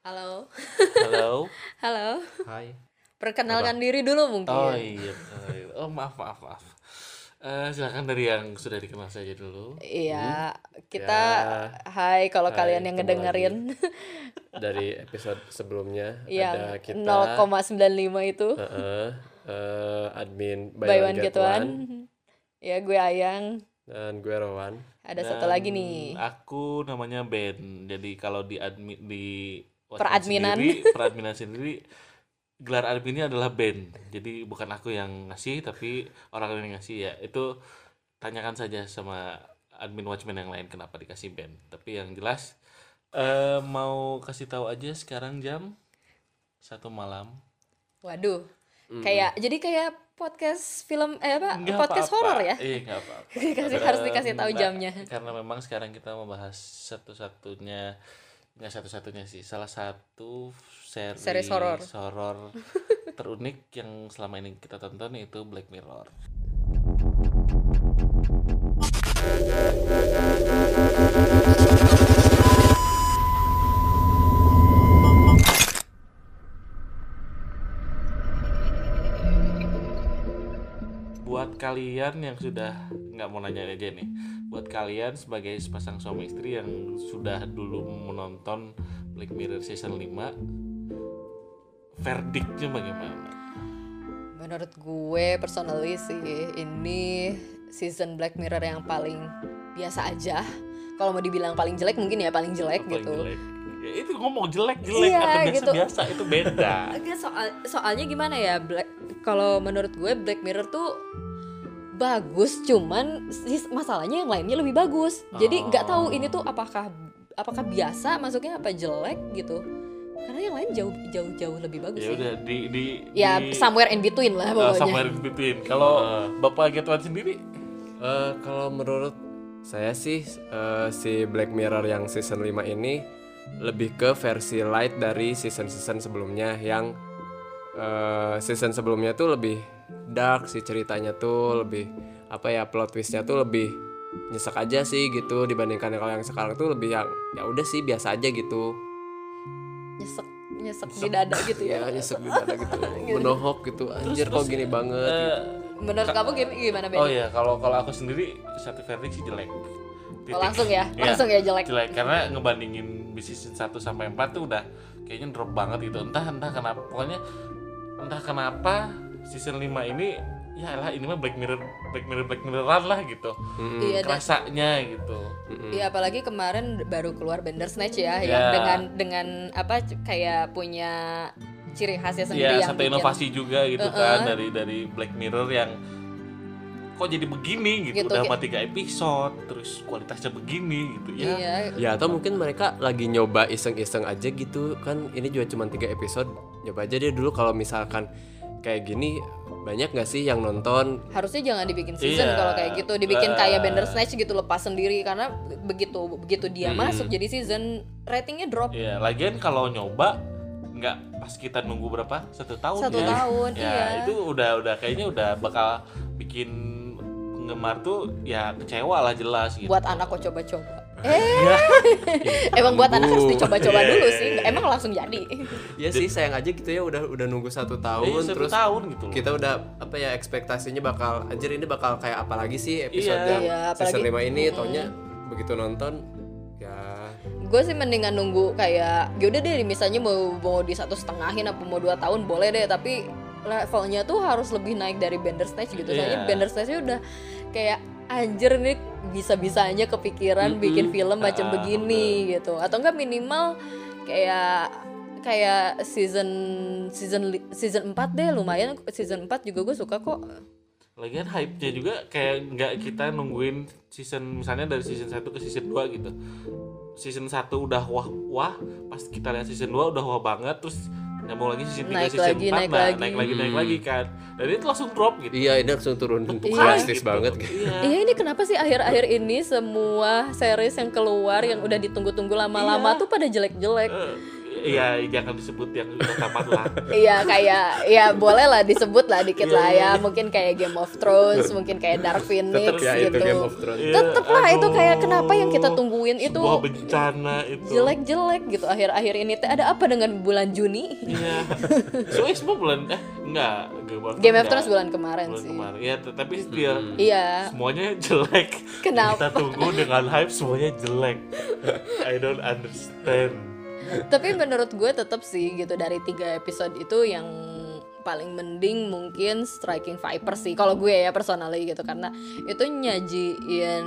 Halo. Halo. Halo. Hai. Perkenalkan diri dulu mungkin. Oh iya. Oh, iya. Oh, maaf maaf maaf. Eh, silakan dari yang sudah dikenal saja dulu. Iya, kita Ya. hai kalau Hai, kalian yang ngedengerin dari episode sebelumnya yang ada kita 0,95 itu Heeh, eh, admin buy one get one. Ya gue Ayang, dan gue Rowan. ada satu Dan lagi nih. Aku namanya Ben. Jadi kalau di admin di Peradminan. sendiri, peradminan sendiri gelar adminnya adalah Ben. Jadi bukan aku yang ngasih tapi orang lain yang ngasih ya. Itu tanyakan saja sama admin Watchmen yang lain kenapa dikasih Ben. Tapi yang jelas eh mau kasih tahu aja sekarang jam satu malam. Waduh. Kayak jadi kayak podcast film eh apa? Nggak podcast horor ya? Iya, nggak apa-apa. Harus dikasih tahu jamnya. Karena memang sekarang kita membahas satu-satunya nggak satu-satunya sih, salah satu seri Series horor. horor terunik yang selama ini kita tonton yaitu Black Mirror. buat kalian yang sudah nggak mau nanya aja nih buat kalian sebagai sepasang suami istri yang sudah dulu menonton Black Mirror season 5 verdiknya bagaimana? Menurut gue personally sih ini season Black Mirror yang paling biasa aja. Kalau mau dibilang paling jelek mungkin ya paling jelek Paling gitu. jelek. Ya, itu ngomong jelek-jelek Iya, atau gitu. biasa-biasa itu beda. Soal soalnya gimana ya Black kalau menurut gue Black Mirror tuh bagus cuman sis- masalahnya yang lainnya lebih bagus. Jadi nggak tahu ini tuh apakah apakah biasa masuknya apa jelek gitu. Karena yang lain jauh jauh jauh lebih bagus ya udah di di ya di, somewhere in between lah uh, pokoknya. somewhere in between. Kalau Bapak Getwan sendiri? Eh, kalau menurut saya sih eh, si Black Mirror yang season 5 ini lebih ke versi light dari season-season sebelumnya yang eh, season sebelumnya tuh lebih dark sih ceritanya tuh lebih apa ya plot twistnya tuh lebih nyesek aja sih gitu dibandingkan kalau yang sekarang tuh lebih yang ya udah sih biasa aja gitu nyesek nyesek di dada gitu ya ya nyesek di dada gitu menohok gitu anjir kok gini banget eh, gitu. menurut kamu gim- gimana Ben? oh ya kalau kalau aku sendiri satu verdik sih jelek. Titik. Oh, langsung ya Iya. langsung ya jelek jelek karena ngebandingin di season 1 sampai 4 tuh udah kayaknya drop banget gitu entah entah kenapa pokoknya entah kenapa season 5 ini ya lah ini mah Black Mirror Black Mirror Black Mirroran lah gitu. Iya dan rasanya gitu. Iya apalagi kemarin baru keluar Bandersnatch ya, Ya. yang dengan dengan apa kayak punya ciri khasnya sendiri ya yang satu bikin- inovasi juga gitu Uh-uh. kan dari dari Black Mirror yang kok jadi begini gitu, Gitu, udah kayak- sama tiga episode terus kualitasnya begini gitu ya. Iya, Ya atau mungkin mereka lagi nyoba iseng-iseng aja gitu kan ini juga cuma tiga episode nyoba aja deh dulu kalau misalkan kayak gini banyak nggak sih yang nonton harusnya jangan dibikin season Iya. kalau kayak gitu, dibikin Uh. kayak Bandersnatch gitu lepas sendiri karena begitu begitu dia Hmm. masuk jadi season ratingnya drop Iya, lagian kalau nyoba nggak pas kita nunggu berapa satu tahun satu ya. tahun, ya iya. itu udah udah kayaknya udah bakal bikin penggemar tuh ya kecewa lah jelas gitu. buat anak kok coba-coba. Eh, Ya, emang buat anak harus dicoba-coba Iya, dulu iya, sih, iya. emang langsung jadi. ya sih sayang aja gitu ya udah udah nunggu satu tahun Iya, satu terus tahun gitu loh. kita udah apa ya ekspektasinya bakal anjir ini bakal kayak apa lagi sih episode Iya. yang Iya, season apalagi- 5 ini taunya begitu nonton ya gue sih mendingan nunggu kayak yaudah deh misalnya mau mau di satu setengahin apa mau dua tahun boleh deh tapi levelnya tuh harus lebih naik dari Bandersnatch gitu soalnya Iya. Bandersnatch udah kayak anjir nih bisa-bisanya kepikiran bikin film macam Ah, begini gitu. Atau enggak minimal kayak kayak season season season 4 deh lumayan. Season 4 juga gue suka kok. Lagian hype-nya juga kayak nggak kita nungguin season misalnya dari season 1 ke season 2 gitu. Season 1 udah wah-wah, pas kita lihat season 2 udah wah banget terus nyambung lagi season 3 Naik season lagi, 4 naik nah, lagi. naik lagi naik lagi kan. Dan itu langsung drop gitu. iya ini langsung turun Hai drastis gitu. banget Iya. Iya ini kenapa sih akhir-akhir ini semua series yang keluar yang udah ditunggu-tunggu lama-lama Iya. tuh pada jelek-jelek. Eh, Iya, jangan disebut yang udah tamat lah. Iya kayak ya boleh lah disebut lah dikit Iya, lah iya, ya mungkin kayak Game of Thrones mungkin kayak Dark Phoenix Tetep ya gitu itu Game of Thrones. Iya, tetep lah itu kayak kenapa yang kita tungguin itu bencana itu. jelek-jelek gitu akhir-akhir ini teh ada apa dengan bulan Juni Iya. Soalnya semua bulan eh enggak Game of Game of enggak. Thrones bulan kemarin bulan sih kemarin. Iya, tetapi still iya semuanya jelek. Kenapa? Kita tunggu dengan hype semuanya jelek. I don't understand. Tapi menurut gue tetap sih gitu dari tiga episode itu yang paling mending mungkin Striking Viper sih kalau gue ya personally gitu. Karena itu nyajiin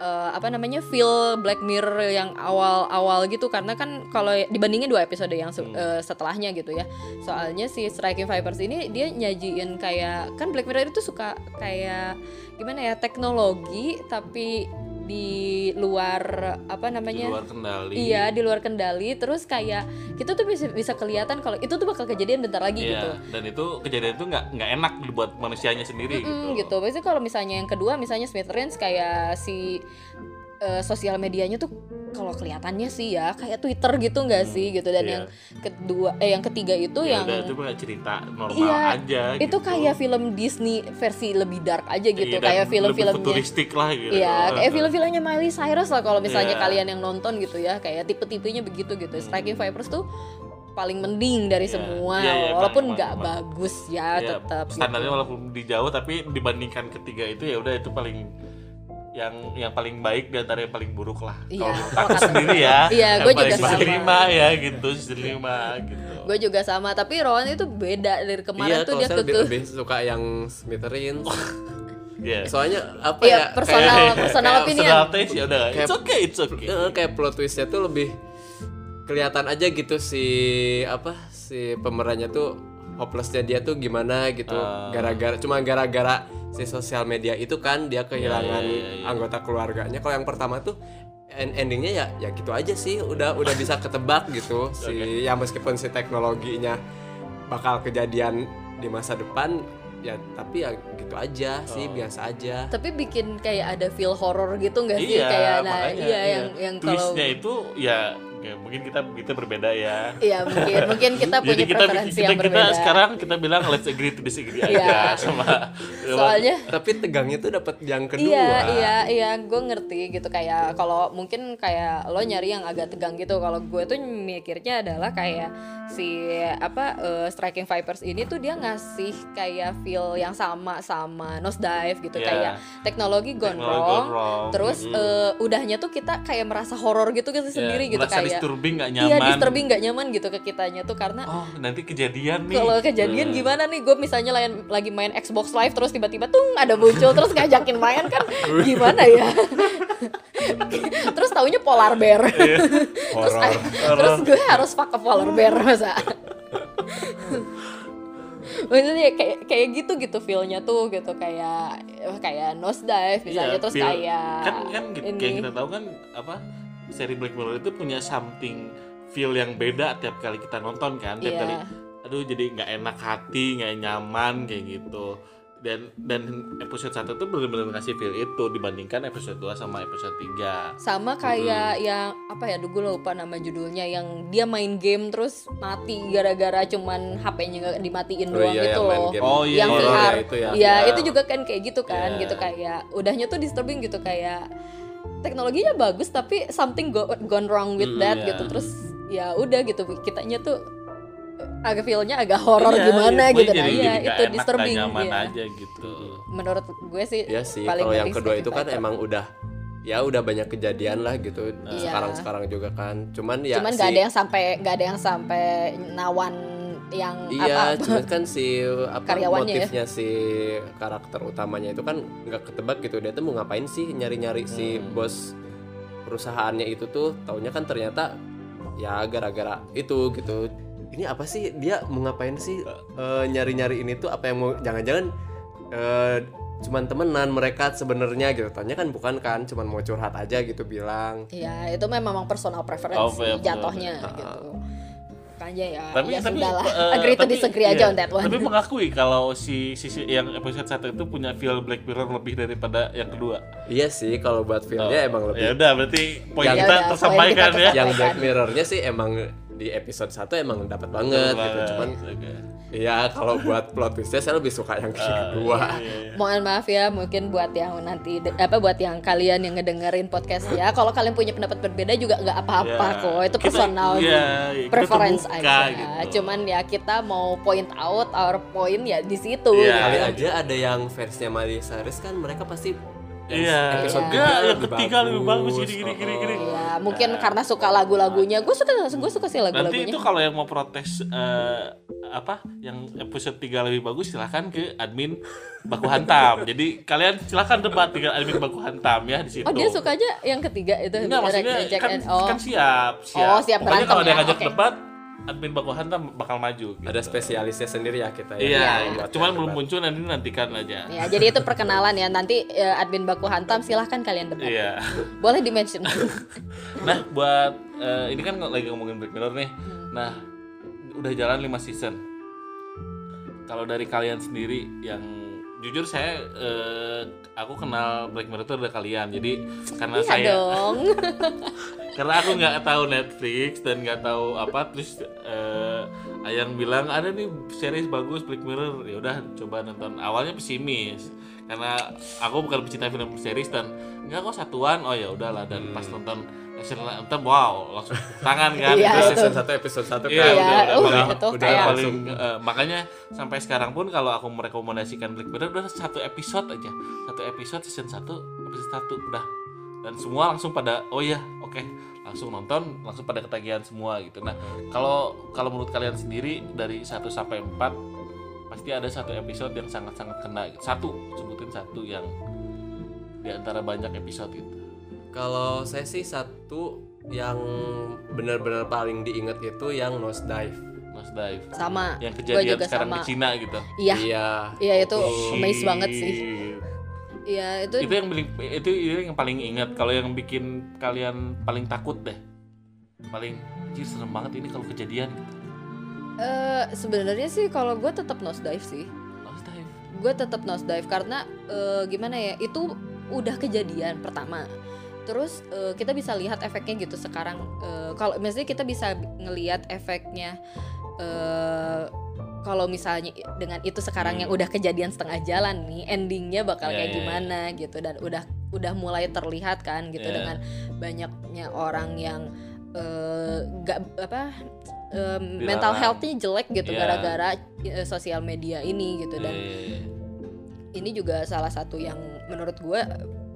eh, apa namanya feel Black Mirror yang awal-awal gitu. Karena kan kalau dibandingin dua episode yang eh, setelahnya gitu ya. Soalnya si Striking Vipers ini dia nyajiin kayak kan Black Mirror itu suka kayak gimana ya teknologi tapi di luar apa Di namanya luar kendali. Iya di luar kendali terus kayak kita tuh bisa bisa kelihatan kalau itu tuh bakal kejadian bentar lagi Iya, gitu. dan itu kejadian itu nggak nggak enak buat manusianya sendiri Hmm, gitu. gitu. Biasanya kalau misalnya yang kedua misalnya Smithereens kayak si eh, sosial medianya tuh kalau kelihatannya sih ya kayak Twitter gitu nggak sih gitu dan iya. yang kedua eh yang ketiga itu Ya yang udah, itu mah cerita normal Iya, aja itu gitu. kayak film Disney versi lebih dark aja gitu Iya, kayak film-filmnya futuristik lah gitu. Iya, kayak film-filmnya Miley Cyrus lah kalau misalnya Iya. kalian yang nonton gitu ya, kayak tipe-tipenya begitu gitu. Striking Vipers tuh paling mending dari Iya. semua, Iya, iya, walaupun nggak bagus ya, Ya, tetap. standarnya gitu. walaupun di jauh tapi dibandingkan ketiga itu ya udah itu paling yang yang paling baik di antara yang paling buruk lah. Iya, Kalau aku sendiri ya. Iya, yang gua paling juga sama. lima ya gitu, lima gitu. Gue juga sama, tapi Rowan itu beda dari kemarin Iya, tuh dia saya lebih, lebih suka yang Smithereens. Iya. Soalnya apa Iya, ya? personal kayak- personal kayak- opinion. Personal taste ya udah. It's Kayak- okay, it's okay. Eh, kayak plot twistnya tuh lebih kelihatan aja gitu si apa si pemerannya tuh hopelessnya dia tuh gimana gitu Ah. gara-gara cuma gara-gara si sosial media itu kan dia kehilangan iya, iya, iya. anggota keluarganya kalau yang pertama tuh en- endingnya ya ya gitu aja sih udah udah bisa ketebak gitu si ya meskipun si teknologinya bakal kejadian di masa depan ya tapi ya gitu aja sih Oh. biasa aja Tapi bikin kayak ada feel horror gitu nggak sih? Iya, kayak nah, makanya, iya, iya. yang yang kalau twistnya itu ya, ya mungkin kita kita berbeda ya. Iya mungkin mungkin kita punya Jadi kita preferensi kita, yang kita berbeda. sekarang kita bilang let's agree to disagree aja Iya. sama Soalnya tapi tegangnya tuh dapat yang kedua Iya, iya, iya, gue ngerti gitu kayak kalau mungkin kayak lo nyari yang agak tegang gitu. Kalau gue tuh mikirnya adalah kayak si apa eh, Striking Vipers ini tuh dia ngasih kayak feel yang sama sama Nosedive gitu Iya. kayak teknologi gone Teknologi wrong. gone wrong. Terus eh, udahnya tuh kita kayak merasa horor gitu gitu Ya, sendiri gitu kayak disturbing nggak Iya, nyaman. disturbing nggak nyaman gitu ke kitanya tuh karena Oh nanti kejadian nih. kalau kejadian gimana nih? Gue misalnya lain, lagi main Xbox Live terus tiba-tiba tung ada muncul terus ngajakin main kan? Gimana ya? Terus taunya polar bear. Terus, Horor. terus gue harus pakai polar bear masa? Maksudnya kayak kayak gitu gitu feelnya tuh gitu kayak kayak nosedive misalnya Iya, terus feel- kayak kan kan gitu, ini. kayak kita tahu kan apa seri Black Mirror itu punya something feel yang beda tiap kali kita nonton kan tiap Iya. kali aduh jadi nggak enak hati nggak nyaman kayak gitu dan dan episode 1 tuh benar-benar ngasih feel itu dibandingkan episode 2 sama episode 3 sama kayak yang apa ya gue lupa nama judulnya yang dia main game terus mati gara-gara cuman HP-nya nggak dimatiin Oh doang iya, gitu loh game Oh, iya, yang VR ya itu ya. Iya, Ya. itu juga kan kayak gitu kan Iya. gitu kayak udahnya tuh disturbing gitu kayak teknologinya bagus tapi something go, gone wrong with Hmm, that iya. gitu terus ya udah gitu kitanya tuh agak feelnya agak horor Iya, gimana iya, gitu jadi, nah jadi iya nggak itu enak, disturbing nggak nyaman iya. aja gitu menurut gue sih Iya sih, paling kalau yang kedua itu kan emang udah ya udah banyak kejadian lah gitu Iya. sekarang sekarang juga kan. Cuman ya cuman si, nggak ada yang sampai nggak ada yang sampai nawan yang iya, apa cuman kan si apa Karyawannya ya. motifnya si karakter utamanya itu kan nggak ketebak gitu dia tuh mau ngapain sih nyari-nyari si Hmm. bos perusahaannya itu tuh taunya kan ternyata ya gara-gara itu gitu. Ini apa sih dia mau ngapain sih eh, nyari-nyari ini tuh apa yang mau jangan-jangan eh, cuman temenan mereka sebenarnya gitu. Tanya kan bukan kan, cuman mau curhat aja gitu bilang. Iya, itu memang personal preference Oh, iya, jatuhnya gitu. Makanya ya, tapi ya tapi sudahlah. eh, Agree to tapi- disagree iya, aja on that one. Tapi mengakui kalau si sisi yang episode 1 itu punya feel Black Mirror lebih daripada yang kedua. Iya sih kalau buat filmnya emang lebih Ya udah berarti poin Yang- kita tersampaikan ya. yang. Black Mirror-nya sih emang di episode 1 emang dapat banget gitu cuman. Iya, kalau buat plot twistnya saya lebih suka yang kedua. Iya, Mohon maaf ya, mungkin buat yang nanti apa buat yang kalian yang ngedengerin podcast ya, kalau kalian punya pendapat berbeda juga nggak apa-apa Ya, kok. Itu kita- personal iya, kita preference terbuka aja. gitu. Cuman ya kita mau point out our point ya di situ. Iya. gitu. Kali aja ada yang versinya Miley Cyrus kan mereka pasti Iya, episode enggak, ketiga yang ketiga lebih bagus gini gini gini gini. Iya, mungkin karena suka lagu-lagunya. Gue suka gue suka sih Nanti lagu-lagunya. itu kalau yang mau protes eh, apa yang episode 3 lebih bagus silahkan ke admin baku hantam. Jadi kalian silahkan debat dengan admin baku hantam ya di situ. Oh dia sukanya yang ketiga itu Enggak maksudnya kan, and- oh. kan siap, siap. Oh, siap Pokoknya kalau berantem dia ya, ngajak oke. debat, admin baku hantam bakal maju. Gitu. ada spesialisnya sendiri ya kita ya. Iya, buat cuman belum debat. muncul nanti nantikan aja. Ya, jadi itu perkenalan ya. Nanti eh, admin baku hantam silahkan kalian debat. Iya. Boleh di mention. Nah, buat eh, ini kan lagi ngomongin Black Mirror nih. Hmm. Nah, udah jalan 5 season. Kalau dari kalian sendiri yang jujur saya eh, aku kenal Black Mirror itu dari kalian. Jadi karena Iya saya dong. karena aku nggak tahu Netflix dan nggak tahu apa terus eh, Ayang bilang ada nih series bagus Black Mirror ya udah coba nonton awalnya pesimis karena aku bukan pecinta film series dan nggak kok satuan oh ya udahlah dan pas nonton Anthem wow langsung tangan kan. Iya, Itu season 1 episode 1 Iya, kan. Iya, udah, uh, udah, itu udah kayak paling eh, makanya sampai sekarang pun kalau aku merekomendasikan Black Mirror udah satu episode aja. Satu episode season 1 episode 1 udah. Dan semua langsung pada oh ya oke. Langsung nonton langsung pada ketagihan semua gitu. Nah kalau kalau menurut kalian sendiri dari 1 sampai 4 pasti ada satu episode yang sangat-sangat kena. Satu sebutin satu yang di antara banyak episode itu Kalau saya sih satu yang benar-benar paling diingat itu yang nose dive. Nose Dive sama. yang kejadian juga sekarang sama. di Cina gitu Iya. Iya. Iya itu amazed banget sih. Iya itu. itu yang paling itu, itu yang paling ingat kalau yang bikin kalian paling takut deh paling anjir serem banget ini kalau kejadian gitu. eh, sebenarnya sih kalau gue tetap nose dive sih. Lost dive. Gue tetap nose dive karena eh, gimana ya itu udah kejadian pertama. Terus eh, kita bisa lihat efeknya gitu sekarang. Eh, kalau misalnya kita bisa ngelihat efeknya. eh kalau misalnya dengan itu sekarang yang udah kejadian setengah jalan nih, endingnya bakal Hmm. Ya, kayak ya, ya. gimana gitu dan udah udah mulai terlihat kan gitu Ya. dengan banyaknya orang yang eh, nggak apa em, mental healthnya jelek gitu Ya. gara-gara eh, sosial media ini gitu dan Eh, ini juga salah satu yang menurut gue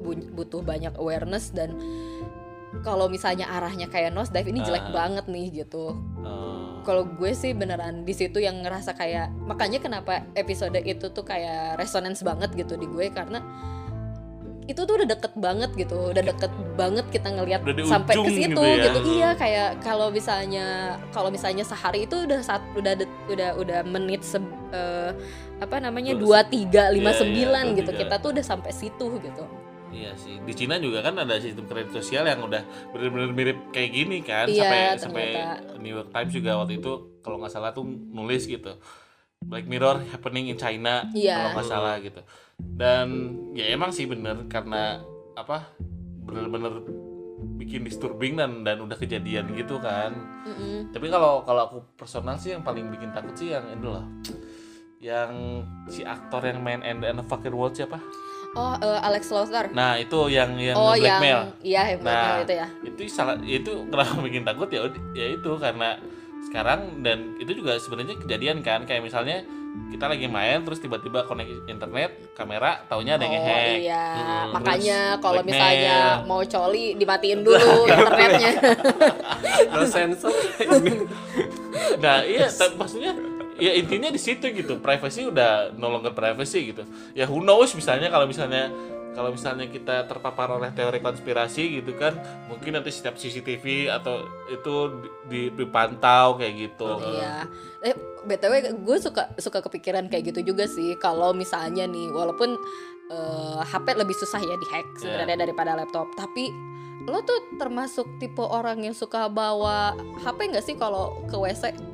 butuh banyak awareness dan kalau misalnya arahnya kayak nose dive ini jelek Ah. banget nih gitu. Eh, kalau gue sih beneran di situ yang ngerasa kayak makanya kenapa episode itu tuh kayak resonance banget gitu di gue karena itu tuh udah deket banget gitu udah deket banget kita ngelihat sampai ke situ gitu ya. gitu. Iya kayak kalau misalnya kalau misalnya sehari itu udah saat udah det- udah udah menit se, eh, apa namanya Dua- tiga lima Iya, iya, sembilan gitu. kita tuh udah sampai situ gitu iya sih di Cina juga kan ada sistem kredit sosial yang udah bener-bener mirip kayak gini kan Iya, sampai sampai ternyata. New York Times juga waktu itu kalau nggak salah tuh nulis gitu Black Mirror happening in China Iya. kalau nggak salah gitu dan ya emang sih bener karena apa bener-bener bikin disturbing dan dan udah kejadian gitu kan Mm-mm. tapi kalau kalau aku personal sih yang paling bikin takut sih yang ini loh yang si aktor yang main End and the Fucking World siapa? Oh eh, Alex Lothar Nah itu yang yang oh yang blackmail. iya yang blackmail Nah itu ya. itu salah itu kenapa bikin takut? Ya ya itu karena sekarang dan itu juga sebenarnya kejadian kan kayak misalnya kita lagi main terus tiba-tiba connect internet kamera taunya ada yang oh ngehack. iya. Hmm, makanya kalau misalnya mau coli dimatiin dulu internetnya. No sensor. nah iya maksudnya ya intinya di situ gitu privacy udah no longer privacy gitu ya who knows misalnya kalau misalnya kalau misalnya kita terpapar oleh teori konspirasi gitu kan mungkin nanti setiap CCTV atau itu di- dipantau kayak gitu Iya. Eh btw gue suka suka kepikiran kayak gitu juga sih. Kalau misalnya nih, walaupun eh, HP lebih susah ya dihack sebenarnya daripada laptop, tapi lo tuh termasuk tipe orang yang suka bawa HP nggak sih kalau ke WC?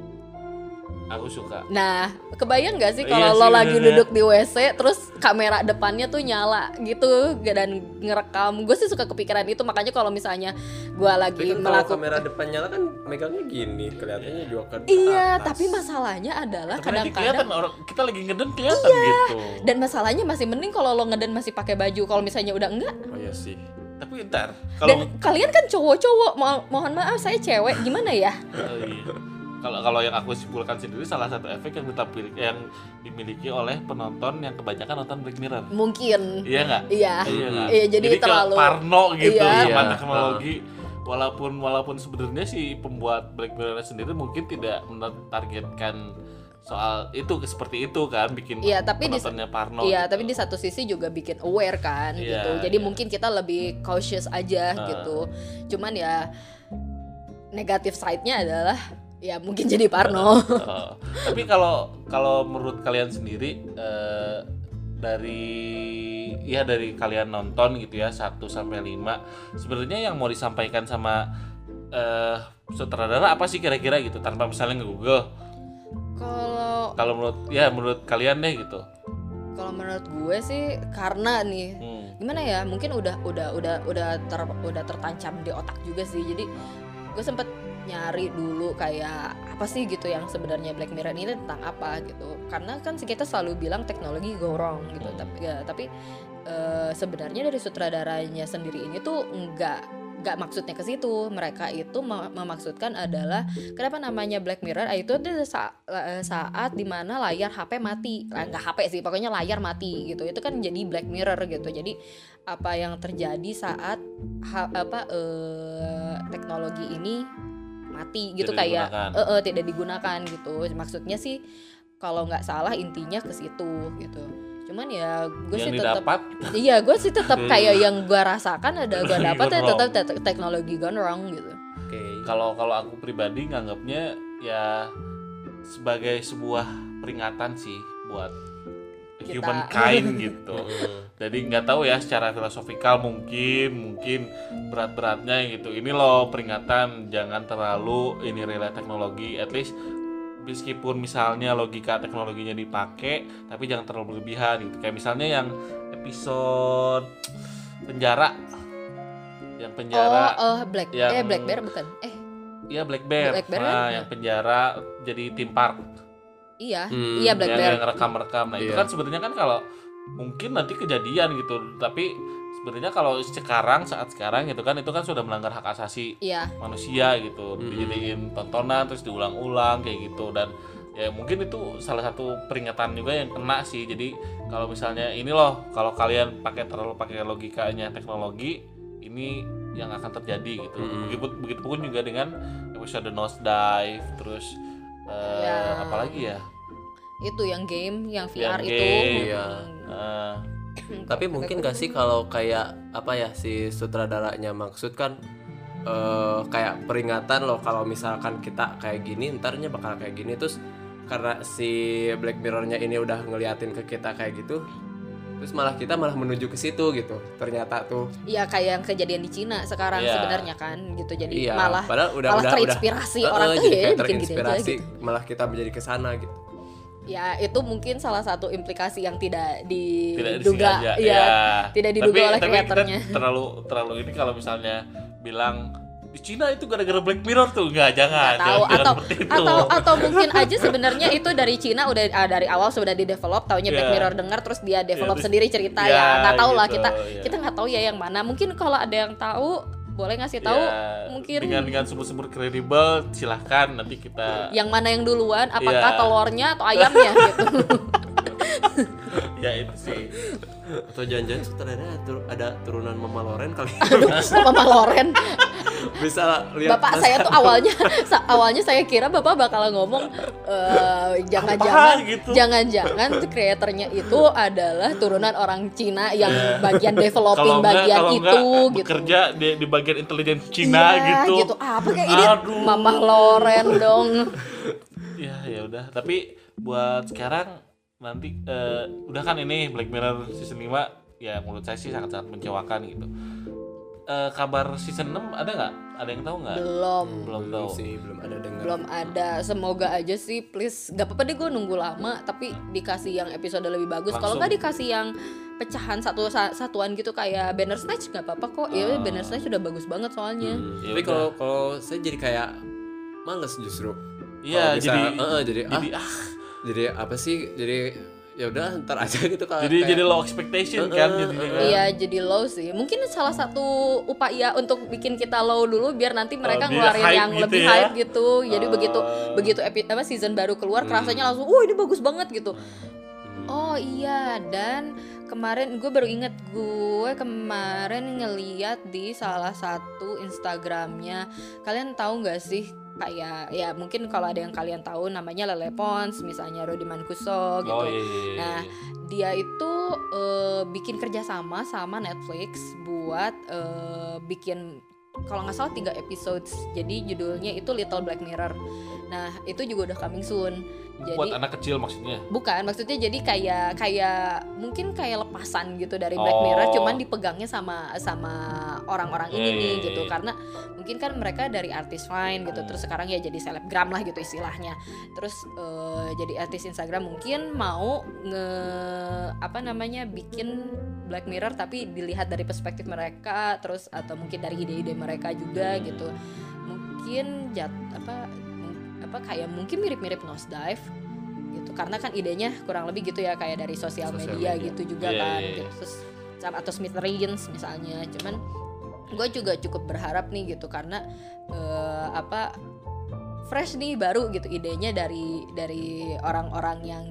Aku suka. Nah, kebayang gak sih Iya kalau sih, lo lagi bener-bener. duduk di WC terus kamera depannya tuh nyala gitu dan ngerekam. Gue sih suka kepikiran itu makanya kalau misalnya gue lagi Tapi kan kalau melakukan kamera depan nyala kan megangnya gini, kelihatannya juga ke Iya, atas. tapi masalahnya adalah kadang-kadang orang kita lagi ngeden kelihatan gitu. dan masalahnya masih mending kalau lo ngeden masih pakai baju. Kalau misalnya udah enggak Oh iya sih. Tapi ntar dan kalau kalian kan cowok-cowok, mo- mohon maaf saya cewek, gimana ya? Oh, iya. Kalau kalau yang aku simpulkan sendiri salah satu efek yang ditampil yang dimiliki oleh penonton yang kebanyakan nonton Black Mirror. Mungkin. Iya nggak? Iya. Iya nggak? Iya, jadi kayak terlalu- parno gitu Iya. sama Iya. teknologi. Walaupun walaupun sebenarnya si pembuat Black Mirror sendiri mungkin tidak menargetkan soal itu seperti itu kan bikin Iya, tapi di- penontonnya parno. Iya, gitu. tapi di satu sisi juga bikin aware kan Iya, gitu. Jadi iya. mungkin kita lebih cautious aja Ah. gitu. Cuman ya negatif side-nya adalah ya mungkin jadi parno. Oh. Tapi kalau kalau menurut kalian sendiri eh, dari ya dari kalian nonton gitu ya 1 sampai 5 sebenarnya yang mau disampaikan sama eh sutradara apa sih kira-kira gitu tanpa misalnya nge-google Kalau kalau menurut ya menurut kalian deh gitu. kalau menurut gue sih karena nih Hmm. gimana ya mungkin udah udah udah udah ter, udah tertancap di otak juga sih jadi gue sempet nyari dulu kayak apa sih gitu yang sebenarnya Black Mirror ini tentang apa gitu. Karena kan kita selalu bilang teknologi go wrong gitu tapi ya, tapi eh, sebenarnya dari sutradaranya sendiri ini tuh enggak nggak maksudnya ke situ. Mereka itu mem- memaksudkan adalah kenapa namanya Black Mirror? Ah, itu adalah sa- eh, saat di mana layar HP mati. Nggak HP sih pokoknya layar mati gitu. Itu kan jadi Black Mirror gitu. Jadi apa yang terjadi saat ha- apa eh, teknologi ini mati gitu Tidak kayak digunakan. eh, eh, tidak digunakan gitu. Maksudnya sih kalau nggak salah intinya ke situ gitu. Cuman ya gue sih tetap iya gue sih tetap kayak yang gue rasakan ada gue dapat ya tetap te- teknologi gone wrong gitu. Oke. kalau kalau aku pribadi nganggapnya ya sebagai sebuah peringatan sih buat Kita. humankind gitu. Jadi nggak tahu ya secara filosofikal mungkin mungkin berat-beratnya gitu. Ini loh peringatan jangan terlalu ini relate teknologi. At least meskipun misalnya logika teknologinya dipakai tapi jangan terlalu berlebihan gitu. Kayak misalnya yang episode penjara yang penjara oh eh, black yang- eh black bear bukan eh Iya Black Bear. Black Bear Nah, kan? yang penjara jadi tim park. Iya Hmm, iya black yang, bear yang rekam-rekam. Nah, itu Iya. kan sebenarnya kan kalau mungkin nanti kejadian gitu, tapi sebenarnya kalau sekarang saat sekarang gitu kan itu kan sudah melanggar hak asasi iya manusia gitu. Mm-mm. Dijadiin tontonan terus diulang-ulang kayak gitu dan ya mungkin itu salah satu peringatan juga yang kena sih. Jadi kalau misalnya ini loh, kalau kalian pakai terlalu pakai logikanya teknologi ini yang akan terjadi gitu. Mm-mm. Begitu begitu pun juga dengan episode Nose Dive terus eh, Ya. apa lagi ya? itu yang game yang VR Yang itu game, iya. Eh, Tapi mungkin gak sih kalau kayak apa ya si sutradaranya maksud kan eh, kayak peringatan loh kalau misalkan kita kayak gini ntarnya bakal kayak gini terus karena si Black Mirror-nya ini udah ngeliatin ke kita kayak gitu terus malah kita malah menuju ke situ gitu ternyata tuh Iya kayak yang kejadian di Cina sekarang Iya. sebenarnya kan gitu jadi iya malah padahal udah malah udah terinspirasi udah orang Eh, tuh jadi ya kayak bikin gini aja terinspirasi gitu. malah kita menjadi ke sana gitu Ya itu mungkin salah satu implikasi yang tidak tidak diduga disengaja. ya. Ya. tidak diduga oleh tapi kreatornya. kita terlalu terlalu ini kalau misalnya bilang di Cina itu gara-gara Black Mirror tuh enggak jangan Nggak tahu jangan, jangan atau itu. atau atau mungkin aja sebenarnya itu dari Cina udah ah, dari awal sudah di develop taunya Black Iya. Mirror dengar terus dia develop terus- sendiri cerita Iya, ya nggak tahu lah gitu, kita iya. kita nggak tahu ya yang mana mungkin kalau ada yang tahu boleh ngasih tahu Ya, mungkin dengan dengan sumber-sumber kredibel silahkan nanti kita yang mana yang duluan apakah Iya. telurnya atau ayamnya gitu ya itu sih. Atau jangan-jangan sutradara tur- ada turunan Mama Loren kali. Aduh Mama Loren. Bisa lihat bapak saya tuh awalnya sa- awalnya saya kira bapak bakal ngomong eh, jangan-jangan Apa gitu? jangan-jangan tuh kreatornya itu adalah turunan orang Cina yang Iya. bagian developing enggak bagian itu enggak gitu. bekerja di, di bagian intelijen Cina Iya, gitu. apa kayak ini. Mama Loren dong. Ya ya udah. Tapi buat sekarang nanti eh, udah kan ini Black Mirror season 5 ya menurut saya sih sangat-sangat mencewakan gitu. Eh, kabar season 6 ada nggak? Ada yang tahu nggak? belum. Belum belum tahu. sih belum ada dengar. Belum ada. Semoga aja sih please. Gak apa-apa deh gue nunggu lama tapi dikasih yang episode lebih bagus. Kalau nggak dikasih yang pecahan satu sa- satuan gitu kayak banner snatch nggak apa-apa kok. Ya banner snatch udah bagus banget soalnya. Ya tapi kalau kalau saya jadi kayak males justru. Iya, jadi eh, jadi, jadi ah. ah, jadi apa sih jadi ya udah ntar aja gitu kalau jadi kayak- jadi low expectation kan jadinya kan. Iya jadi low sih. Mungkin salah satu upaya untuk bikin kita low dulu biar nanti mereka biar ngeluarin yang gitu lebih ya. hype gitu. Jadi begitu begitu epi, apa season baru keluar kerasanya langsung, "Wah, ini bagus banget" gitu. Oh iya dan kemarin gue baru inget gue kemarin ngeliat di salah satu Instagramnya kalian tahu nggak sih kayak ya mungkin kalau ada yang kalian tahu namanya Lele Pons misalnya Rodi Mancuso gitu Oh iya. iya, iya, Nah, dia itu eh, bikin kerjasama sama Netflix buat eh, bikin kalau nggak salah tiga episodes. Jadi judulnya itu Little Black Mirror. Nah, itu juga udah coming soon. Jadi buat anak kecil maksudnya. bukan maksudnya jadi kayak kayak mungkin kayak lepasan gitu dari Black Oh. Mirror cuman dipegangnya sama sama orang-orang ini Iya, nih iya, gitu iya. karena mungkin kan mereka dari artis fine gitu terus sekarang ya jadi selebgram lah gitu istilahnya terus eh, jadi artis Instagram mungkin mau nge apa namanya bikin Black Mirror tapi dilihat dari perspektif mereka terus atau mungkin dari ide-ide mereka juga gitu mungkin jat apa apa kayak mungkin mirip-mirip Nosedive gitu karena kan idenya kurang lebih gitu ya kayak dari sosial media, media. gitu juga Iya, kan iya, iya. gitu terus atau Smithereens misalnya cuman gue juga cukup berharap nih gitu karena eh, apa fresh nih baru gitu idenya dari dari orang-orang yang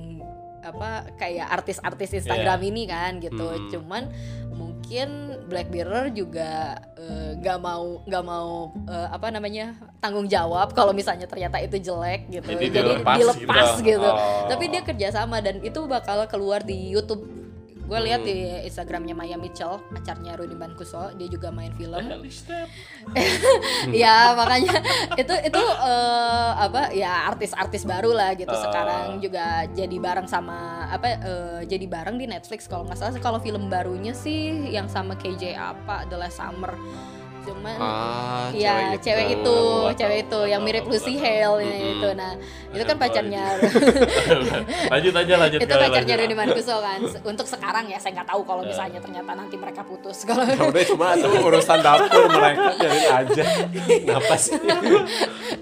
apa kayak artis-artis Instagram ini kan gitu Hmm. cuman mungkin Black Mirror juga eh, nggak mau nggak mau eh, apa namanya tanggung jawab kalau misalnya ternyata itu jelek gitu Jadi jadi, dilepas dilepas, gitu. gitu, Oh. tapi dia kerjasama dan itu bakal keluar di YouTube gue lihat Hmm. di Instagramnya Maya Mitchell pacarnya Rudy Mancuso dia juga main film. Ya makanya itu itu eh, apa ya artis-artis baru lah gitu. Ah. sekarang juga jadi bareng sama apa eh, jadi bareng di Netflix kalau nggak salah kalau film barunya sih yang sama KJ apa The Last Summer cuman ah ya cewek, itu, Tahu, cewek itu tahu, yang mirip Lucy. Hale Mm-mm. itu nah itu kan pacarnya. Lanjut aja lanjut itu pacarnya. Rudy Mancuso kan. Se- untuk sekarang ya saya nggak tahu kalau misalnya ternyata nanti mereka putus. Kalau ya udah cuma itu urusan dapur mereka biarin aja. Kenapa sih?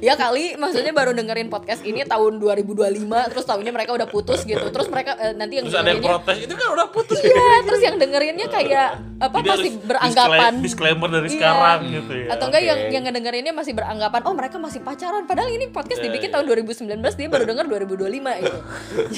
Ya kali maksudnya baru dengerin podcast ini tahun 2025 terus tahunnya mereka udah putus gitu. Terus mereka eh, nanti yang Terus ada yang protes itu kan udah putus. iya terus yang dengerinnya kayak apa Jadi masih harus beranggapan disclaimer- dari Iya. sekarang gitu ya. atau enggak Oke. yang yang ngedengerinnya masih beranggapan oh mereka masih pacaran padahal ini podcast Iya, dibikin iya. tahun 2019 dia baru denger 2025 gitu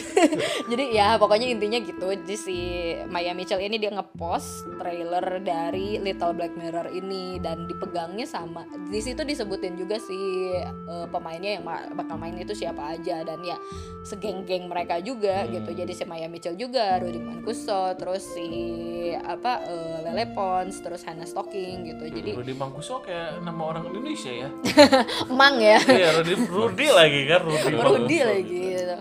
jadi ya pokoknya intinya gitu jadi si Maya Mitchell ini dia ngepost trailer dari Little Black Mirror ini dan dipegangnya sama di situ disebutin juga si eh, pemainnya yang bakal main itu siapa aja dan ya segeng-geng mereka juga Hmm. gitu jadi si Maya Mitchell juga Rudy Mancuso terus si apa eh, Lele Pons terus Hannah Stocking gitu jadi Rudy Mangkuso kayak nama orang Indonesia ya. emang ya Iya, Rudy, Rudy lagi kan, Rudy. Rudy Mangkuso. lagi gitu.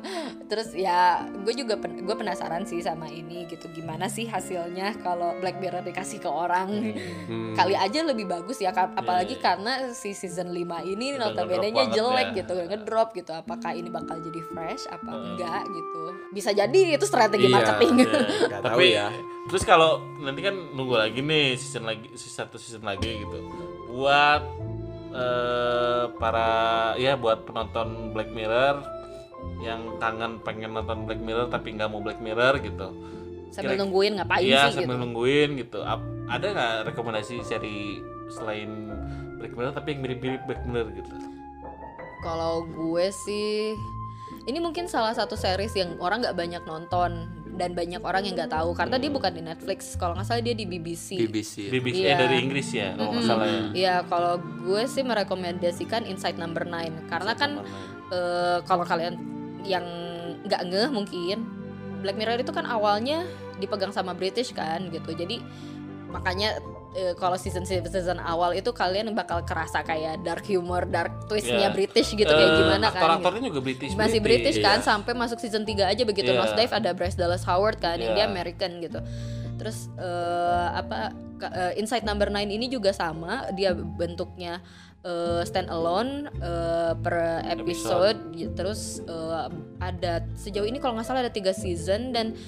Terus ya gue juga pen- gue penasaran sih sama ini gitu gimana sih hasilnya kalau Black Mirror dikasih ke orang Hmm. kali aja lebih bagus ya apalagi iya. karena si season 5 ini Udah notabene ngedrop jelek ya. gitu ngedrop gitu apakah ini bakal jadi fresh apa enggak gitu bisa jadi itu strategi Iya. marketing Iya. Nggak tahu Tapi ya. Terus kalau nanti kan nunggu lagi nih season lagi season satu season lagi gitu. Buat eh, para ya buat penonton Black Mirror yang kangen pengen nonton Black Mirror tapi nggak mau Black Mirror gitu. sambil Kira- nungguin ngapain Iya sih sambil gitu nungguin gitu. Ada nggak rekomendasi seri selain Black Mirror tapi yang mirip-mirip Black Mirror gitu? kalau gue sih ini mungkin salah satu series yang orang nggak banyak nonton dan banyak orang yang nggak tahu karena dia bukan di Netflix kalau nggak salah dia di BBC BBC BBC Iya. eh, dari Inggris ya kalau nggak salah ya. Iya, kalau gue sih merekomendasikan Inside Number 9 karena kan eh, kalau kalian yang nggak ngeh mungkin Black Mirror itu kan awalnya dipegang sama British kan gitu. Jadi makanya eh, kalau season season awal itu kalian bakal kerasa kayak dark humor, dark twistnya Iya. British gitu kayak Eh, gimana kan. gitu. Aktor-aktornya juga British. Masih British iya. kan sampai masuk season 3 aja begitu Iya. Nosedive ada Bryce Dallas Howard kan yang Iya. dia American gitu. terus eh, apa eh, Inside Number 9 ini juga sama dia bentuknya eh, stand alone eh, per episode Ya, terus eh, ada sejauh ini kalau nggak salah ada tiga season dan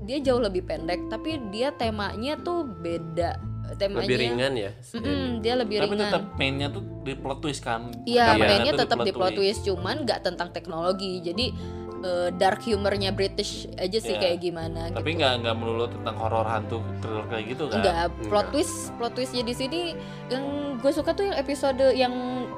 dia jauh lebih pendek tapi dia temanya tuh beda temanya lebih ringan ya? Mm-mm, dia lebih Tapi ringan. tetap mainnya tuh di plot twist kan. Iya, mainnya tetap di plot twist, cuman nggak tentang teknologi. Jadi eh, dark humornya British aja sih Iya. kayak gimana. Tapi gitu. nggak nggak melulu tentang horor hantu thriller kayak gitu kan. Enggak, plot twist, plot twistnya di sini yang gue suka tuh yang episode yang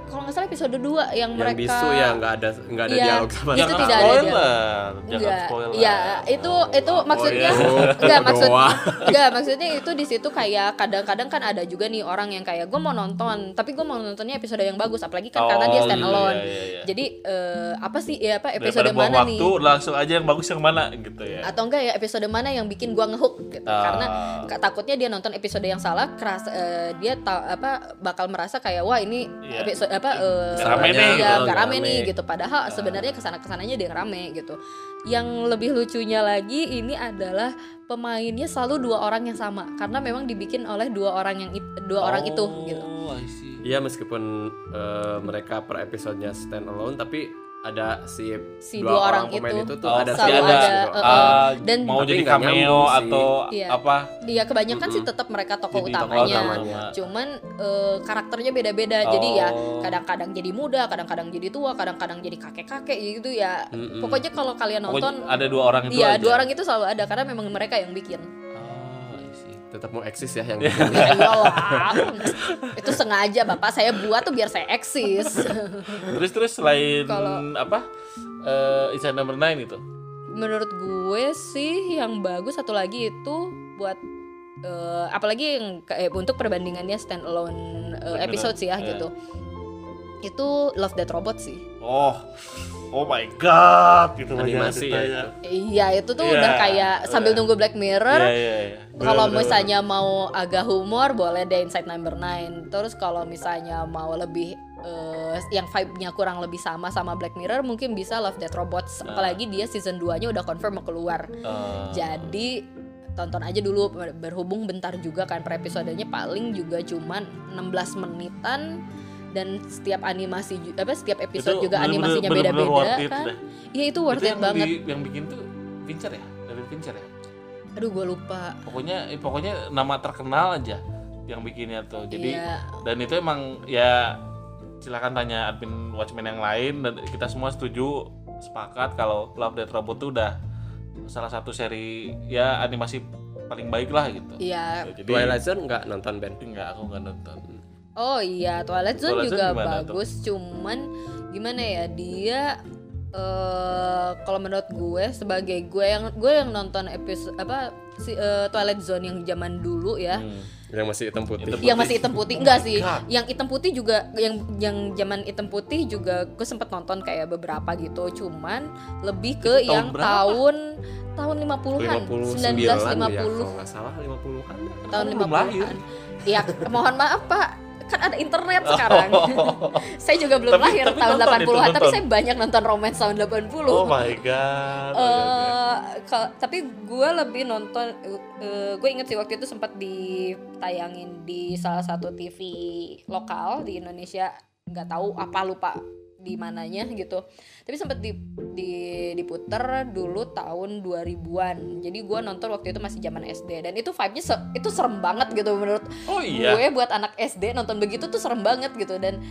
kalau nggak salah episode 2 yang, yang mereka bisu ya nggak ada nggak ada Iya. dialog sama Itu Jangan tidak ada spoiler. Jangan spoiler. ya itu itu maksudnya Oh, enggak maksud doa. enggak maksudnya itu di situ kayak kadang-kadang kan ada juga nih orang yang kayak gue mau nonton tapi gue mau nontonnya episode yang bagus apalagi kan karena dia Oh, stand iya, alone iya, iya. jadi eh, apa sih ya apa episode Daripada mana waktu nih langsung aja yang bagus yang mana gitu ya. atau enggak ya episode mana yang bikin gua ngehook gitu Ah. karena ka- takutnya dia nonton episode yang salah keras eh, dia ta- apa bakal merasa kayak wah ini Iya. episode apa Nggak rame nih, ya gitu. rame rame. nih gitu padahal sebenarnya ke sana ke sananya dia rame gitu yang lebih lucunya lagi ini adalah pemainnya selalu dua orang yang sama karena memang dibikin oleh dua orang yang it- dua orang itu gitu Oh. Iya meskipun eh, mereka per episodenya stand alone tapi ada si, Si dua, dua orang, orang pemain itu. itu, tuh Oh, ada selalu ada, gitu. eh, Ah, Dan- mau jadi nggak cameo sih. atau Iya. apa? Iya kebanyakan sih tetap mereka tokoh Jadi tokoh utamanya. utamanya. Cuman eh, karakternya beda-beda. Jadi ya Oh. kadang-kadang jadi muda, kadang-kadang jadi tua, kadang-kadang jadi kakek-kakek gitu ya. Mm-mm. Pokoknya kalau kalian Pokoknya nonton ada dua orang itu Iya, aja. dua orang itu selalu ada karena memang mereka yang bikin. Tetap mau eksis ya yang Ya iyalah. itu sengaja Bapak saya buat tuh biar saya eksis. Terus terus selain Kalau- apa? Eh Inside Number 9 itu. Menurut gue sih yang bagus satu lagi itu buat eh, apalagi yang kayak untuk perbandingannya stand alone Bener, episode sih ya iya. gitu. Itu Love Death Robot sih. Oh. Oh my god, gitu Animasi ya ceritanya. Iya itu tuh Iya, udah kayak sambil udah. nunggu Black Mirror. Iya, iya, iya. Kalau bener, misalnya mau agak humor boleh deh Inside Number 9. Terus kalau misalnya mau lebih eh, yang vibe-nya kurang lebih sama sama Black Mirror mungkin bisa Love Death Robots. Nah. Apalagi dia season 2-nya udah confirm mau keluar. Eh, Jadi tonton aja dulu ber- berhubung bentar juga kan per episodenya paling juga cuman 16 menitan dan setiap animasi apa setiap episode Itu juga bener-bener- animasinya beda-beda kan. deh. Iya itu worth itu it yang banget. di- yang bikin tuh Fincher ya? Dari Fincher ya? Aduh gue lupa. Pokoknya eh, pokoknya nama terkenal aja yang bikinnya tuh. Jadi Iya. dan itu emang ya silakan tanya admin Watchmen yang lain dan kita semua setuju sepakat kalau Love Death Robot tuh udah salah satu seri ya animasi paling baik lah gitu. Iya. Ya, jadi Twilight Zone nggak nonton Ben enggak aku nggak nonton. Oh iya, Twilight Zone Twilight Zone juga tuh? bagus, cuman gimana ya dia eh kalau menurut gue sebagai gue yang gue yang nonton episode apa si eh, Twilight Zone yang zaman dulu ya. Hmm. yang masih hitam putih Hitam Yang masih hitam putih enggak sih? God. Yang hitam putih juga yang yang zaman hitam putih juga gue sempet nonton kayak beberapa gitu, cuman lebih ke Itu tahun yang berapa? tahun tahun 50-an, 59 ya 1950 kalau nggak salah 50-an tahun Kamu belum lahir. 50-an. Iya, mohon maaf Pak. Kan ada internet sekarang. saya juga belum Tapi- lahir tapi tahun nonton itu, 80-an, tapi saya banyak nonton romance tahun 80. Oh my god. Oke, oke. Eh, ka- tapi gue lebih nonton gue inget sih waktu itu sempat ditayangin di salah satu TV lokal di Indonesia nggak tahu apa lupa di mananya gitu. Tapi sempat di, di diputer dulu tahun 2000-an jadi gue nonton waktu itu masih zaman SD dan itu vibe-nya se- itu serem banget gitu menurut Oh iya. gue buat anak SD nonton begitu tuh serem banget gitu. Dan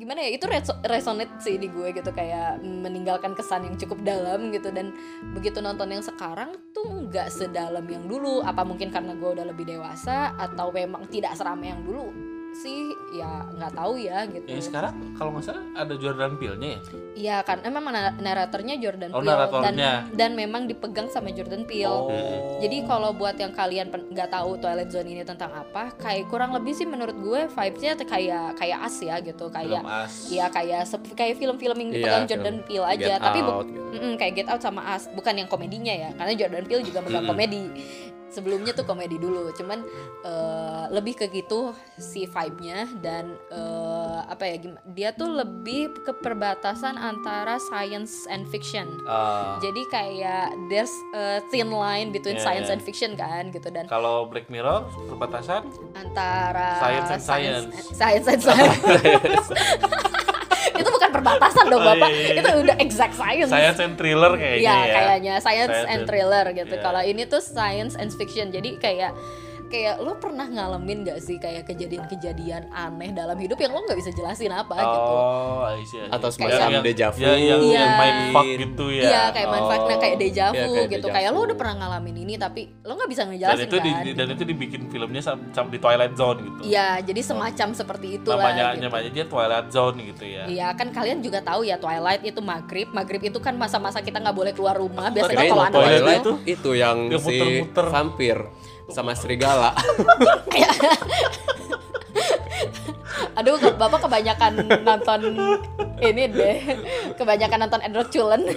gimana ya itu reso- resonate sih di gue gitu. Kayak meninggalkan kesan yang cukup dalam gitu. Dan begitu nonton yang sekarang tuh nggak sedalam yang dulu. Apa mungkin karena gue udah lebih dewasa atau memang tidak seramai yang dulu sih ya nggak tahu ya gitu Yang sekarang kalau nggak salah ada Jordan Peele-nya ya? Iya kan emang na- naratornya Jordan Oh, Peele dan naratornya. dan memang dipegang sama Jordan Peele Oh. Jadi kalau buat yang kalian nggak tahu Twilight Zone ini tentang apa, kayak kurang lebih sih menurut gue vibes-nya kayak kayak as ya gitu, kayak Film as. Iya kayak kayak film-film yang Iya, dipegang film Jordan Peele aja, Get tapi Out gitu. Mm-mm, kayak Get Out sama Us, bukan yang komedinya ya, karena Jordan Peele juga megang komedi. Sebelumnya tuh komedi dulu, cuman eh, lebih ke gitu si vibe-nya dan eh, apa ya dia tuh lebih ke perbatasan antara science and fiction. Ah, jadi kayak there's a thin line between Yeah, science yeah. and fiction kan gitu. Dan kalau Black Mirror perbatasan antara Science and science. science and science itu bukan perbatasan dong Oh, bapak iya, iya. itu udah exact science science and thriller kayaknya Iya ya. kayaknya science, Science and thriller gitu. Iya. Kalau ini tuh science and fiction. Jadi kayak kayak lo pernah ngalamin gak sih kayak kejadian-kejadian aneh dalam hidup yang lo nggak bisa jelasin apa gitu. Oh, I see, I see. Atau Yang- semacam yang- deja vu. Ya, yang, Iya. yang main fuck gitu ya. Iya kayak manfaat nah, kayak deja vu Iya, kayak gitu. deja Kayak lo vu. udah pernah ngalamin ini tapi lo nggak bisa Dan ngejelasin itu di, kan. di- dan itu dibikin filmnya sam, sam- di Twilight Zone gitu. Iya jadi semacam seperti itu namanya lah. Gitu. namanya dia Twilight Zone gitu ya. Iya kan kalian juga tahu ya Twilight itu maghrib maghrib itu kan masa-masa kita nggak boleh keluar rumah Kirain biasanya kalau anak itu itu yang Yang si muter-muter. vampir sama serigala. Aduh, bapak kebanyakan nonton ini deh, kebanyakan nonton Edward Cullen.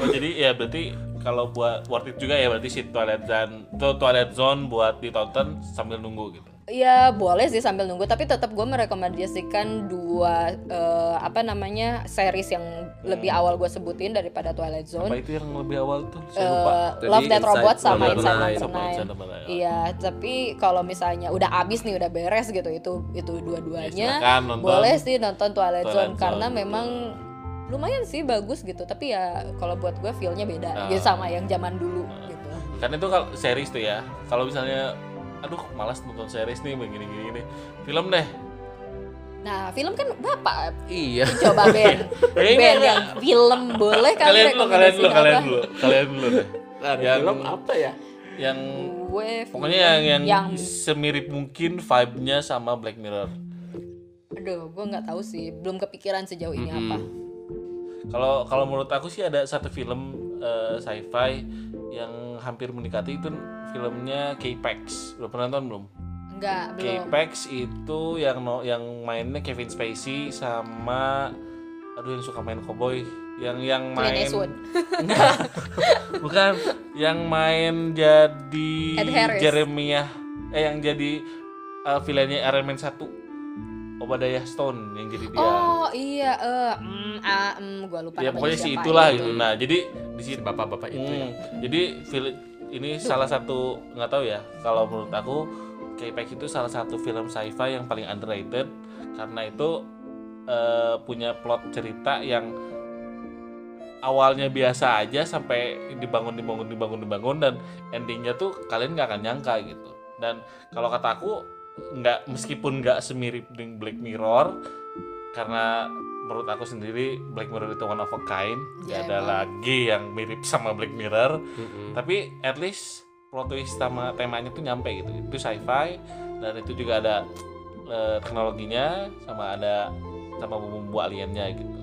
Oh jadi ya berarti kalau buat worth it juga ya berarti si Twilight Zone tuh Twilight Zone buat ditonton sambil nunggu gitu. Ya boleh sih sambil nunggu, tapi tetap gue merekomendasikan dua eh, apa namanya series yang lebih awal gue sebutin daripada Twilight Apa Zone. itu yang lebih awal tuh? Saya Eh, lupa. Tadi Love That Robot sama Inside. Number Nine. Iya, tapi kalau misalnya udah abis nih, udah beres gitu, itu itu dua-duanya, Ya, boleh sih nonton Twilight, Twilight Zone karena Zone, memang lumayan sih bagus gitu. Tapi ya kalau buat gue feelnya beda, Ah. gitu sama yang zaman dulu gitu. Kan itu kalau series tuh ya. Kalau misalnya aduh malas nonton series nih begini gini gini. Film deh. Nah, film kan bapak iya. coba Ben, Eh, Ben yang film boleh kali Kalian dulu, kalian dulu, kalian dulu, kalian dulu deh. Yang- film apa ya? Yang Gue pokoknya yang yang, yang semirip mungkin vibe-nya sama Black Mirror. aduh, gue nggak tahu sih, belum kepikiran sejauh ini apa. Kalau kalau menurut aku sih ada satu film eh, sci-fi yang hampir mendekati itu filmnya K-Pax. Udah pernah nonton belum? Enggak, belum. K-Pax itu yang no, yang mainnya Kevin Spacey sama aduh yang suka main cowboy yang yang main. Enggak. bukan yang main jadi. Jeremiah eh yang jadi uh, villainnya Iron Man 1 Obadiah Stone yang jadi dia. Oh iya, eh, mm, ah, mm, gue lupa ya pokoknya si itulah itu. gitu. Nah jadi di Si situ bapak-bapak itu ya. Hmm, jadi film ini salah satu nggak tahu ya kalau menurut aku K-Pax itu salah satu film sci-fi yang paling underrated karena itu eh, punya plot cerita yang awalnya biasa aja sampai dibangun dibangun dibangun dibangun dan endingnya tuh kalian nggak akan nyangka gitu. Dan kalau kata aku nggak meskipun nggak semirip dengan Black Mirror karena menurut aku sendiri Black Mirror itu one of a kind Ya, nggak ada emang. lagi yang mirip sama Black Mirror Mm-mm. tapi at least plot twist sama temanya tuh nyampe gitu itu sci-fi dan itu juga ada eh, teknologinya sama ada sama bumbu aliennya gitu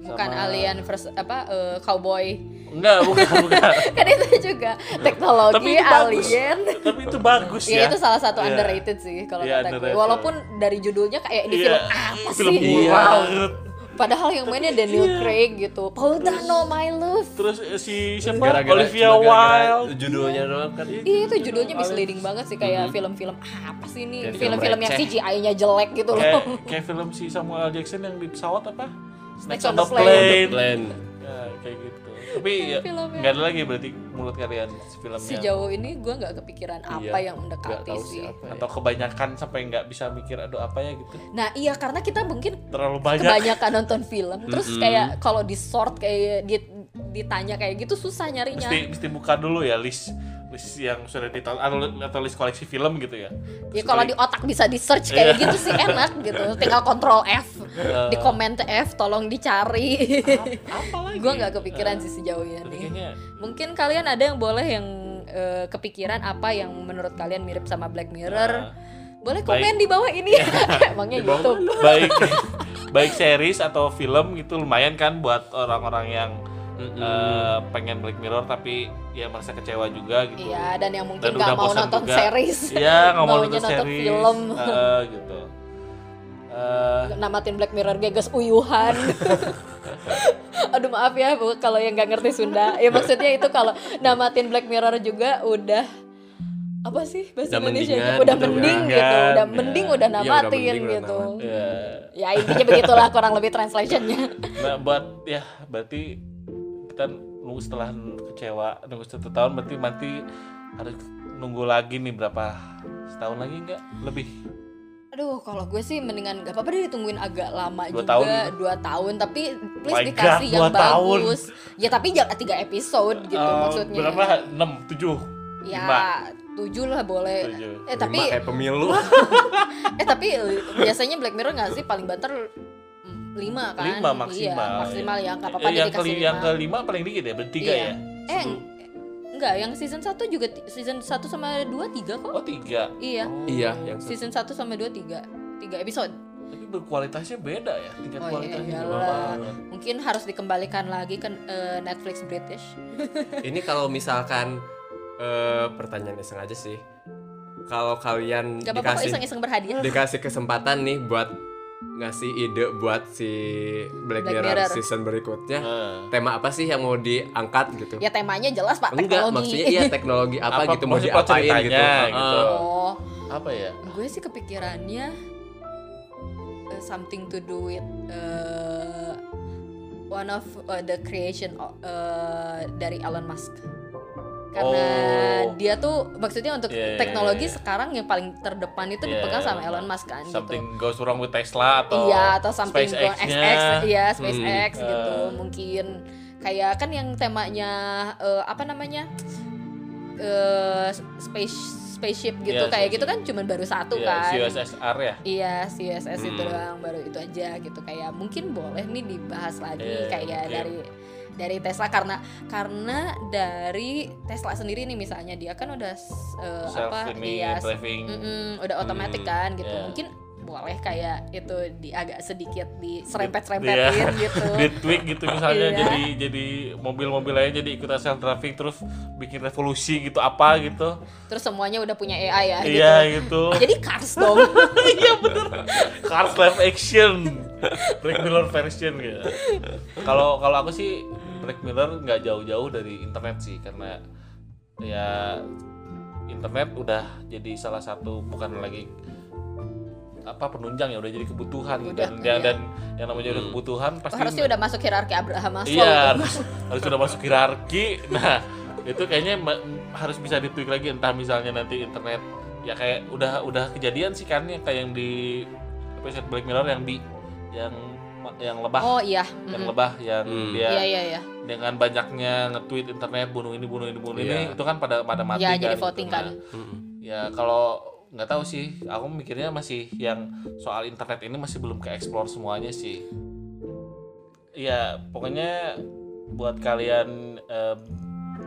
Bukan Sama- alien versus apa eh, cowboy. Enggak bukan bukan kan itu juga teknologi Tapi itu bagus. alien. tapi itu bagus Ya, ya itu salah satu Iya. underrated sih kalau Iya, kata gue. Walaupun dari judulnya kayak di Iya, film apa film sih? Iya. banget Padahal yang mainnya Daniel Craig gitu. Paul Dano, my love. terus eh, si siapa Gara-gara- Olivia cuma gara-gara Wilde Judulnya doang kan. Iya itu judulnya misleading banget sih kayak film-film apa sih ini? Film Film-film yang. CGI-nya jelek gitu loh. kayak film si Samuel. Jackson yang di pesawat apa Snakes on the Plane. Plane. Plan. Ya, kayak gitu tapi ya nggak ada lagi berarti menurut kalian filmnya Sejauh ini gue nggak kepikiran apa Iya, yang Nggak mendekati sih. siapa ya. atau kebanyakan sampai nggak bisa mikir aduh apa ya gitu Nah iya karena kita mungkin terlalu banyak kebanyakan nonton film, terus kayak kalau di sort kayak di- ditanya kayak gitu susah nyarinya. mesti mesti buka dulu ya list list yang sudah ditonton atau, list koleksi film gitu ya Ya kalau di otak bisa di search kayak Iya. gitu sih enak gitu. Tinggal kontrol F, di komen F, tolong dicari. apa lagi Gue nggak kepikiran sih sejauh ini. kayaknya Mungkin kalian ada yang boleh yang eh, kepikiran apa yang menurut kalian mirip sama Black Mirror? Nah, boleh baik. komen di bawah ini. Emangnya YouTube. baik baik series atau film gitu lumayan kan buat orang-orang yang eh, pengen Black Mirror tapi ya merasa kecewa juga gitu Iya, dan yang mungkin Dan nggak udah mau nonton juga. series. Iya nggak mau nonton nonton series film. eh, gitu Eh, namatin Black Mirror geges uyuhan. Aduh maaf ya Bu kalau yang nggak ngerti Sunda. Ya maksudnya itu kalau namatin Black Mirror juga udah apa sih bahasa Udah Indonesia mendingan, udah udah mending mendingan, gitu udah ya. mending udah Iya, udah namatin mending, udah gitu namatin. Ya. ya intinya begitulah kurang lebih translationnya Nah, buat ya berarti kita nunggu setelah kecewa nunggu satu tahun berarti nanti harus nunggu lagi nih berapa setahun lagi nggak? Lebih. Aduh kalau gue sih mendingan gak apa-apa deh ditungguin agak lama Dua juga. tahun. Dua tahun tapi please My dikasih God, yang dua tahun. bagus. Ya tapi jangan tiga episode gitu Eh, maksudnya. berapa? Enam tujuh ya lima. tujuh lah boleh. Tujuh. eh tapi kayak pemilu. Eh tapi biasanya Black Mirror nggak sih? Paling banter lima kan? Lima maksimal iya, maksimal ya nggak apa-apa Eh, yang dikasih keli- yang lima. kelima paling dikit ya bertiga Iya. ya? Eh enggak yang season 1 juga season 1 sama 2 3 kok. Oh tiga? Iya. Oh, iya yang season 1 sama 2 3 3 episode. Tapi berkualitasnya beda ya tingkat Oh, iya, kualitasnya banget. mungkin harus dikembalikan lagi ke eh, Netflix British. Ini kalau misalkan eh, pertanyaan iseng aja sih. Kalau kalian gak apa-apa kok dikasih iseng-iseng berhadiah. dikasih kesempatan nih buat ngasih ide buat si Black, Black Mirror, Mirror. season berikutnya. Eh, tema apa sih yang mau diangkat gitu? Ya temanya jelas pak enggak teknologi. maksudnya iya teknologi apa, Apa- gitu mau diapain gitu, ceritanya Heeh. gitu. oh. Apa ya? Gue sih kepikirannya uh, something to do with uh, one of uh, the creation uh, dari Elon Musk karena Oh. dia tuh maksudnya untuk Iya, iya, teknologi iya, iya. sekarang yang paling terdepan itu Iya, dipegang sama iya. Elon Musk kan something gitu goes wrong with Tesla atau iya atau something go SpaceX-nya. XX iya SpaceX Hmm. gitu Eh. mungkin kayak kan yang temanya uh, apa namanya eh space spaceship gitu Iya, kayak spaceship. gitu kan cuman baru satu Iya, kan CUSSR ya Iya, CSS itu Hmm. doang baru itu aja gitu kayak mungkin boleh nih dibahas lagi Iya, kayak mungkin. dari dari Tesla karena karena dari Tesla sendiri nih misalnya dia kan udah uh, apa iya, driving mm-mm, udah otomatis Hmm, kan gitu iya. mungkin boleh kayak itu di agak sedikit diserempet Iya. serempetin gitu. Di tweak gitu misalnya Iya. jadi jadi mobil-mobil lain jadi ikutan self driving terus bikin revolusi gitu apa gitu. Terus semuanya udah punya AI ya gitu iya gitu. jadi cars dong. Iya bener. Cars live action. Black Mirror version gitu kalau kalau aku sih Black Mirror nggak jauh-jauh dari internet sih karena ya internet udah jadi salah satu bukan lagi apa penunjang ya udah jadi kebutuhan Udah, dan, iya. dan yang namanya udah kebutuhan pasti harusnya udah masuk hierarki Abraham Maslow Iya, harus, harus sudah masuk hierarki. Nah, itu kayaknya ma- harus bisa ditweak lagi entah misalnya nanti internet ya kayak udah udah kejadian sih kan ya kayak yang di episode Black Mirror yang bi yang yang lebah, oh iya yang mm. lebah yang Hmm. dia iya iya iya dengan banyaknya nge-tweet internet bunuh ini bunuh ini bunuh ini Iya. itu kan pada pada mati Iya, kan. jadi gitu. voting kan. Nah, Mm-mm. ya kalau nggak tahu sih. Aku mikirnya masih yang soal internet ini masih belum ke explore semuanya sih. Ya pokoknya buat kalian em,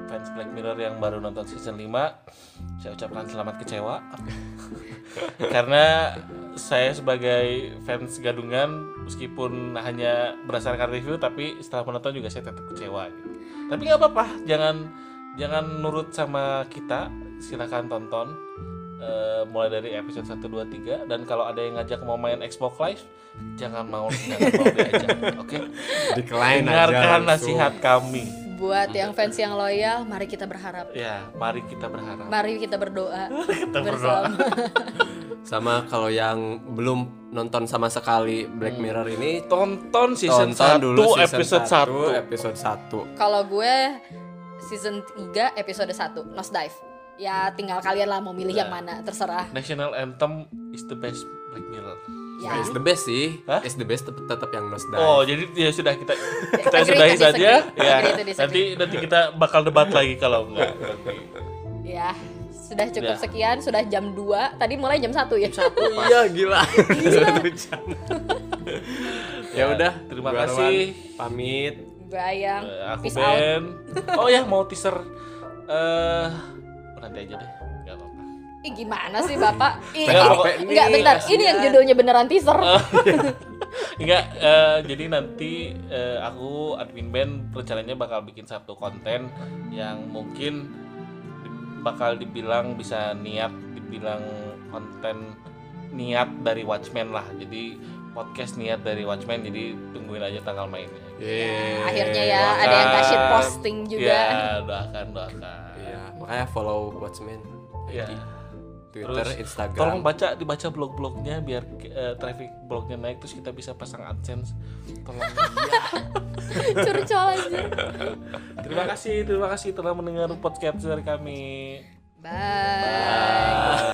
fans Black Mirror yang baru nonton season 5 saya ucapkan selamat kecewa. Karena saya sebagai fans gadungan meskipun hanya berdasarkan review tapi setelah menonton juga saya tetap kecewa. Tapi nggak apa-apa jangan jangan nurut sama kita silakan tonton eh, mulai dari episode 1 2 3 dan kalau ada yang ngajak mau main Xbox Live jangan mau jangan mau diajak oke? Decline aja dengarkan langsung. nasihat kami. Buat yang fans yang loyal mari kita berharap. Ya mari kita berharap. Mari kita berdoa kita berdoa. Bersama sama kalau yang belum nonton sama sekali Black Mirror ini tonton season tonton 1 dulu season episode 1 1 episode 1 kalau gue season 3 episode 1 Nosedive ya tinggal kalian lah mau milih yang Ya. mana terserah National Anthem is the best Black Mirror ya is the best sih Hah? is the best tetap, tetap yang Nose Dive Oh, jadi ya sudah kita kita sudahi saja. Ya. Nanti nanti kita bakal debat lagi kalau enggak. Nanti. ya sudah cukup Ya. sekian sudah jam 2 tadi mulai jam 1 ya Oh, iya gila Satu jam. ya udah terima gua kasih. Arwan, pamit gue Ayang Eh, aku peace out Ben. Oh ya, mau teaser eh nanti aja deh. Enggak apa-apa. Ih gimana sih bapak? Ih, Nggak, ini, pokoknya- enggak bentar, kasihan. ini yang judulnya beneran teaser. Enggak, eh, jadi nanti eh, aku admin band rencananya bakal bikin satu konten yang mungkin bakal dibilang bisa niat, dibilang konten niat dari Watchmen lah. Jadi podcast niat dari Watchmen, jadi tungguin aja tanggal mainnya. Yeay. Akhirnya ya ada yang kasih Doakan. posting juga. Ya, doakan, doakan. Iya, makanya follow Watchmen Ya. Twitter, Terus, Instagram. Tolong baca dibaca blog-blognya biar eh, traffic blognya naik terus kita bisa pasang AdSense. Tolong. curcol anjir terima kasih, terima kasih telah mendengar podcast dari kami. bye